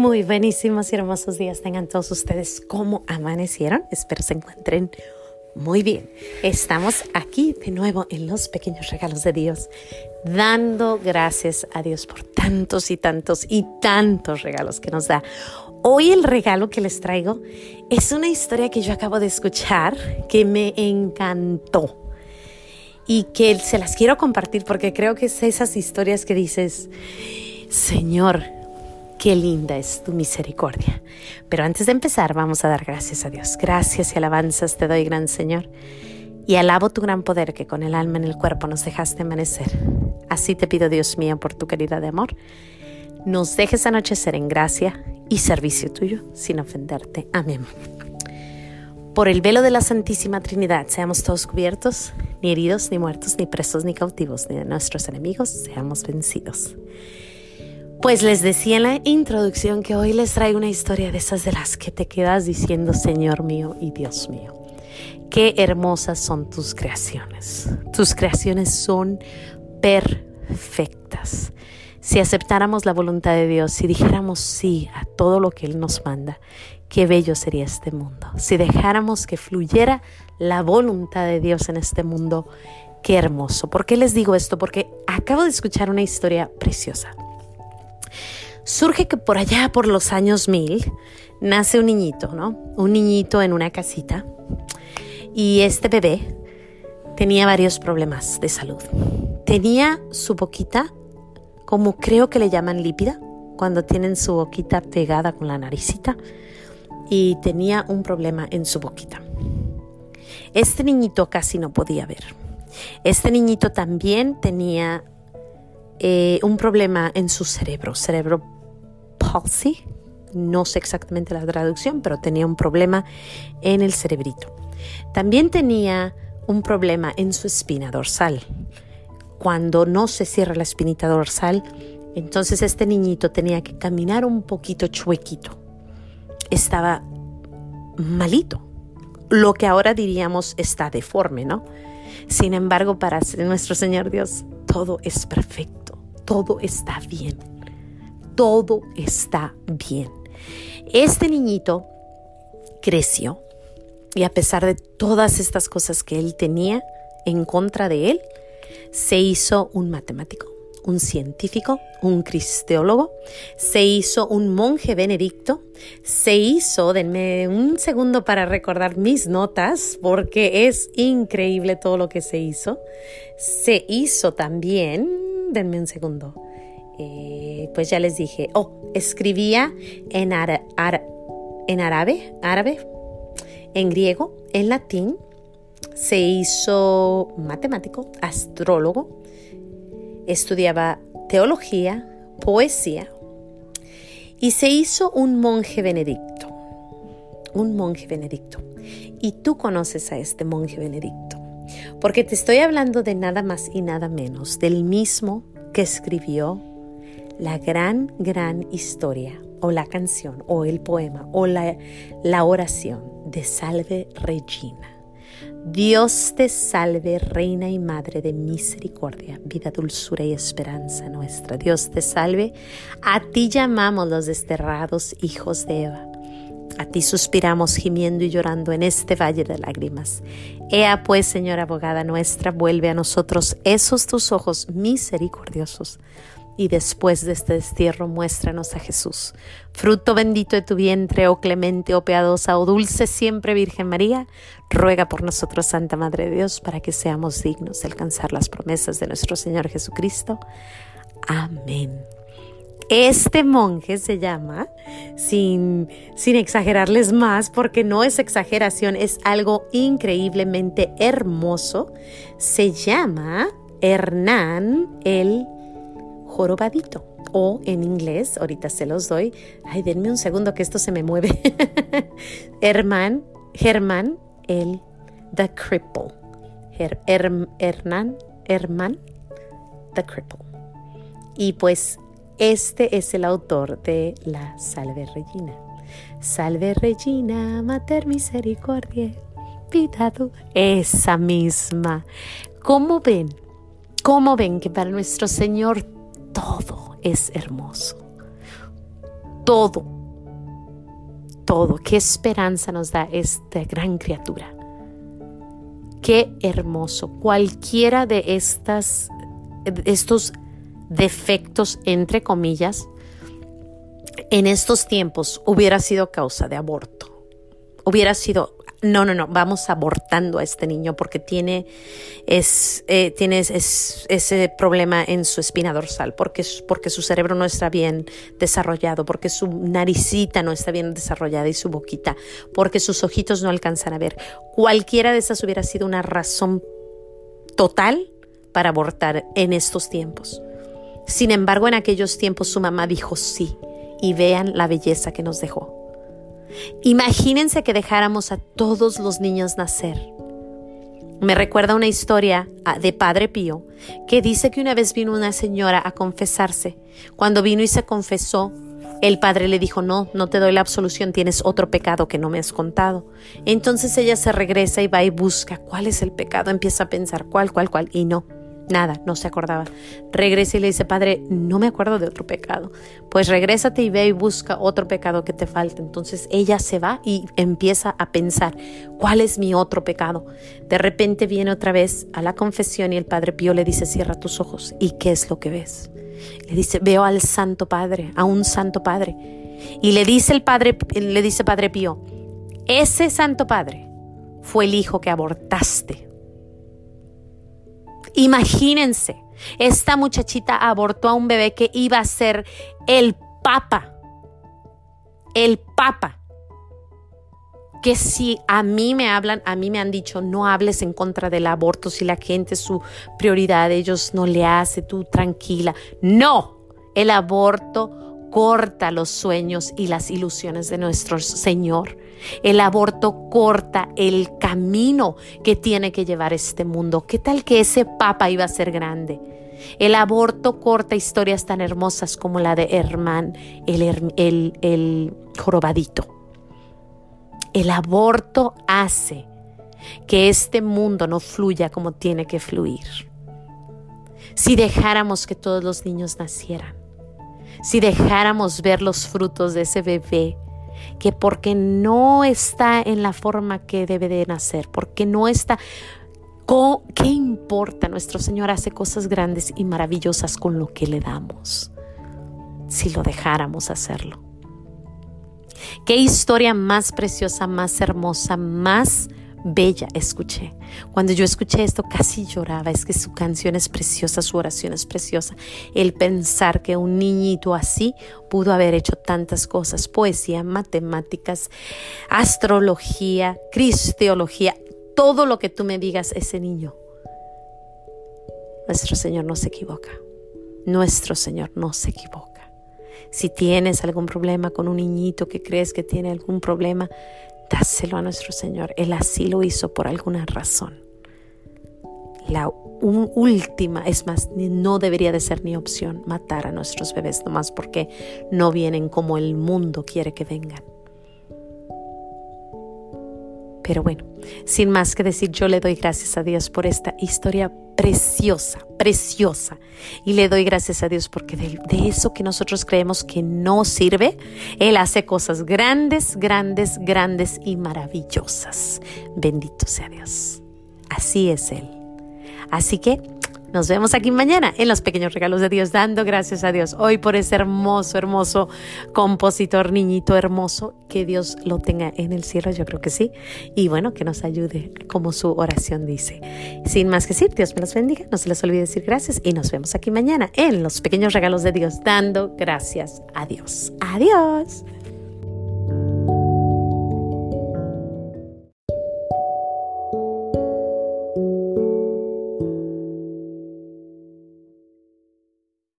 Muy buenísimos y hermosos días tengan todos ustedes. ¿Cómo amanecieron? Espero se encuentren muy bien. Estamos aquí de nuevo en los pequeños regalos de Dios, dando gracias a Dios por tantos y tantos y tantos regalos que nos da. Hoy el regalo que les traigo es una historia que yo acabo de escuchar que me encantó y que se las quiero compartir porque creo que es esas historias que dices, Señor, qué linda es tu misericordia. Pero antes de empezar, vamos a dar gracias a Dios. Gracias y alabanzas te doy, gran Señor. Y alabo tu gran poder que con el alma en el cuerpo nos dejaste amanecer. Así te pido, Dios mío, por tu querida de amor, nos dejes anochecer en gracia y servicio tuyo sin ofenderte. Amén. Por el velo de la Santísima Trinidad seamos todos cubiertos, ni heridos, ni muertos, ni presos, ni cautivos, ni de nuestros enemigos seamos vencidos. Pues les decía en la introducción que hoy les traigo una historia de esas de las que te quedas diciendo, Señor mío y Dios mío. Qué hermosas son tus creaciones. Tus creaciones son perfectas. Si aceptáramos la voluntad de Dios, si dijéramos sí a todo lo que Él nos manda, qué bello sería este mundo. Si dejáramos que fluyera la voluntad de Dios en este mundo, qué hermoso. ¿Por qué les digo esto? Porque acabo de escuchar una historia preciosa. Surge que por allá, por los años mil, nace un niñito, ¿no? Un niñito en una casita. Y este bebé tenía varios problemas de salud. Tenía su boquita, como creo que le llaman lípida, cuando tienen su boquita pegada con la naricita. Y tenía un problema en su boquita. Este niñito casi no podía ver. Este niñito también tenía eh, un problema en su cerebro, cerebro palsy, no sé exactamente la traducción, pero tenía un problema en el cerebrito. También tenía un problema en su espina dorsal. Cuando no se cierra la espinita dorsal, entonces este niñito tenía que caminar un poquito chuequito. Estaba malito. Lo que ahora diríamos está deforme, ¿no? Sin embargo, para nuestro Señor Dios, todo es perfecto todo está bien. Todo está bien. Este niñito creció y a pesar de todas estas cosas que él tenía en contra de él, se hizo un matemático, un científico, un cristeólogo, se hizo un monje benedicto, se hizo, denme un segundo para recordar mis notas, porque es increíble todo lo que se hizo, se hizo también denme un segundo. Eh, pues ya les dije, oh, escribía en, en árabe, árabe, en griego, en latín, se hizo matemático, astrólogo, estudiaba teología, poesía y se hizo un monje benedicto, un monje benedicto. Y tú conoces a este monje benedicto porque te estoy hablando de nada más y nada menos del mismo que escribió la gran, gran historia o la canción o el poema o la, la oración de Salve Regina. Dios te salve, Reina y Madre de misericordia, vida, dulzura y esperanza nuestra. Dios te salve, a ti llamamos los desterrados hijos de Eva. A ti suspiramos gimiendo y llorando en este valle de lágrimas. Ea pues, Señora abogada nuestra, vuelve a nosotros esos tus ojos misericordiosos. Y después de este destierro, muéstranos a Jesús, fruto bendito de tu vientre, oh clemente, oh piadosa, oh dulce siempre Virgen María, ruega por nosotros, Santa Madre de Dios, para que seamos dignos de alcanzar las promesas de nuestro Señor Jesucristo. Amén. Este monje se llama, sin, sin exagerarles más, porque no es exageración, es algo increíblemente hermoso, se llama Hernán el Jorobadito. O en inglés, ahorita se los doy. Ay, denme un segundo que esto se me mueve. Herman, Germán el The Cripple. Hernán, Herman the Cripple. Y pues este es el autor de la Salve Regina. Salve Regina, Mater Misericordia, vida Esa misma. ¿Cómo ven? ¿Cómo ven que para nuestro Señor todo es hermoso? todo, todo. Qué esperanza nos da esta gran criatura. Qué hermoso. Cualquiera de estas, estos defectos, entre comillas, en estos tiempos hubiera sido causa de aborto. Hubiera sido no, no, no, vamos abortando a este niño porque tiene, es, eh, tiene ese problema en su espina dorsal, porque, porque su cerebro no está bien desarrollado, porque su naricita no está bien desarrollada y su boquita, porque sus ojitos no alcanzan a ver. Cualquiera de esas hubiera sido una razón total para abortar en estos tiempos. Sin embargo, en aquellos tiempos su mamá dijo sí, y vean la belleza que nos dejó. Imagínense que dejáramos a todos los niños nacer. Me recuerda una historia ah, de Padre Pío que dice que una vez vino una señora a confesarse. Cuando vino y se confesó, el padre le dijo, no, no te doy la absolución, tienes otro pecado que no me has contado. Entonces ella se regresa y va y busca cuál es el pecado, empieza a pensar cuál, cuál, cuál, y no. Nada, no se acordaba. Regresa y le dice, Padre, no me acuerdo de otro pecado. Pues regrésate y ve y busca otro pecado que te falta. Entonces ella se va y empieza a pensar, ¿cuál es mi otro pecado? De repente viene otra vez a la confesión y el Padre Pío le dice, cierra tus ojos. ¿Y qué es lo que ves? Le dice, veo al Santo Padre, a un Santo Padre. Y le dice el Padre, le dice Padre Pío, ese Santo Padre fue el hijo que abortaste Imagínense, esta muchachita abortó a un bebé que iba a ser el papa. El papa. Que si a mí me hablan, a mí me han dicho, no hables en contra del aborto, si la gente su prioridad, ellos no le hace, tú tranquila. No, el aborto corta los sueños y las ilusiones de nuestro Señor. El aborto corta el camino que tiene que llevar este mundo. ¿Qué tal que ese papa iba a ser grande? El aborto corta historias tan hermosas como la de Herman, el, el, el jorobadito. El aborto hace que este mundo no fluya como tiene que fluir. Si dejáramos que todos los niños nacieran, si dejáramos ver los frutos de ese bebé, que porque no está en la forma que debe de nacer, porque no está... ¿Qué importa? Nuestro Señor hace cosas grandes y maravillosas con lo que le damos, si lo dejáramos hacerlo. Qué historia más preciosa, más hermosa, más bella escuché. Cuando yo escuché esto casi lloraba. Es que su canción es preciosa, su oración es preciosa. El pensar que un niñito así pudo haber hecho tantas cosas, poesía, matemáticas, astrología, cristiología, todo lo que tú me digas, ese niño. Nuestro Señor no se equivoca. Nuestro Señor no se equivoca. Si tienes algún problema con un niñito que crees que tiene algún problema, dáselo a nuestro Señor. Él así lo hizo por alguna razón. La última, es más, no debería de ser ni opción matar a nuestros bebés, nomás porque no vienen como el mundo quiere que vengan. Pero bueno, sin más que decir, yo le doy gracias a Dios por esta historia preciosa, preciosa. Y le doy gracias a Dios porque de, eso que nosotros creemos que no sirve, Él hace cosas grandes, grandes, grandes y maravillosas. Bendito sea Dios. Así es Él. Así que nos vemos aquí mañana en los pequeños regalos de Dios, dando gracias a Dios hoy por ese hermoso, hermoso compositor, niñito hermoso. Que Dios lo tenga en el cielo, yo creo que sí. Y bueno, que nos ayude como su oración dice. Sin más que decir, Dios me los bendiga. No se les olvide decir gracias y nos vemos aquí mañana en los pequeños regalos de Dios, dando gracias a Dios. Adiós.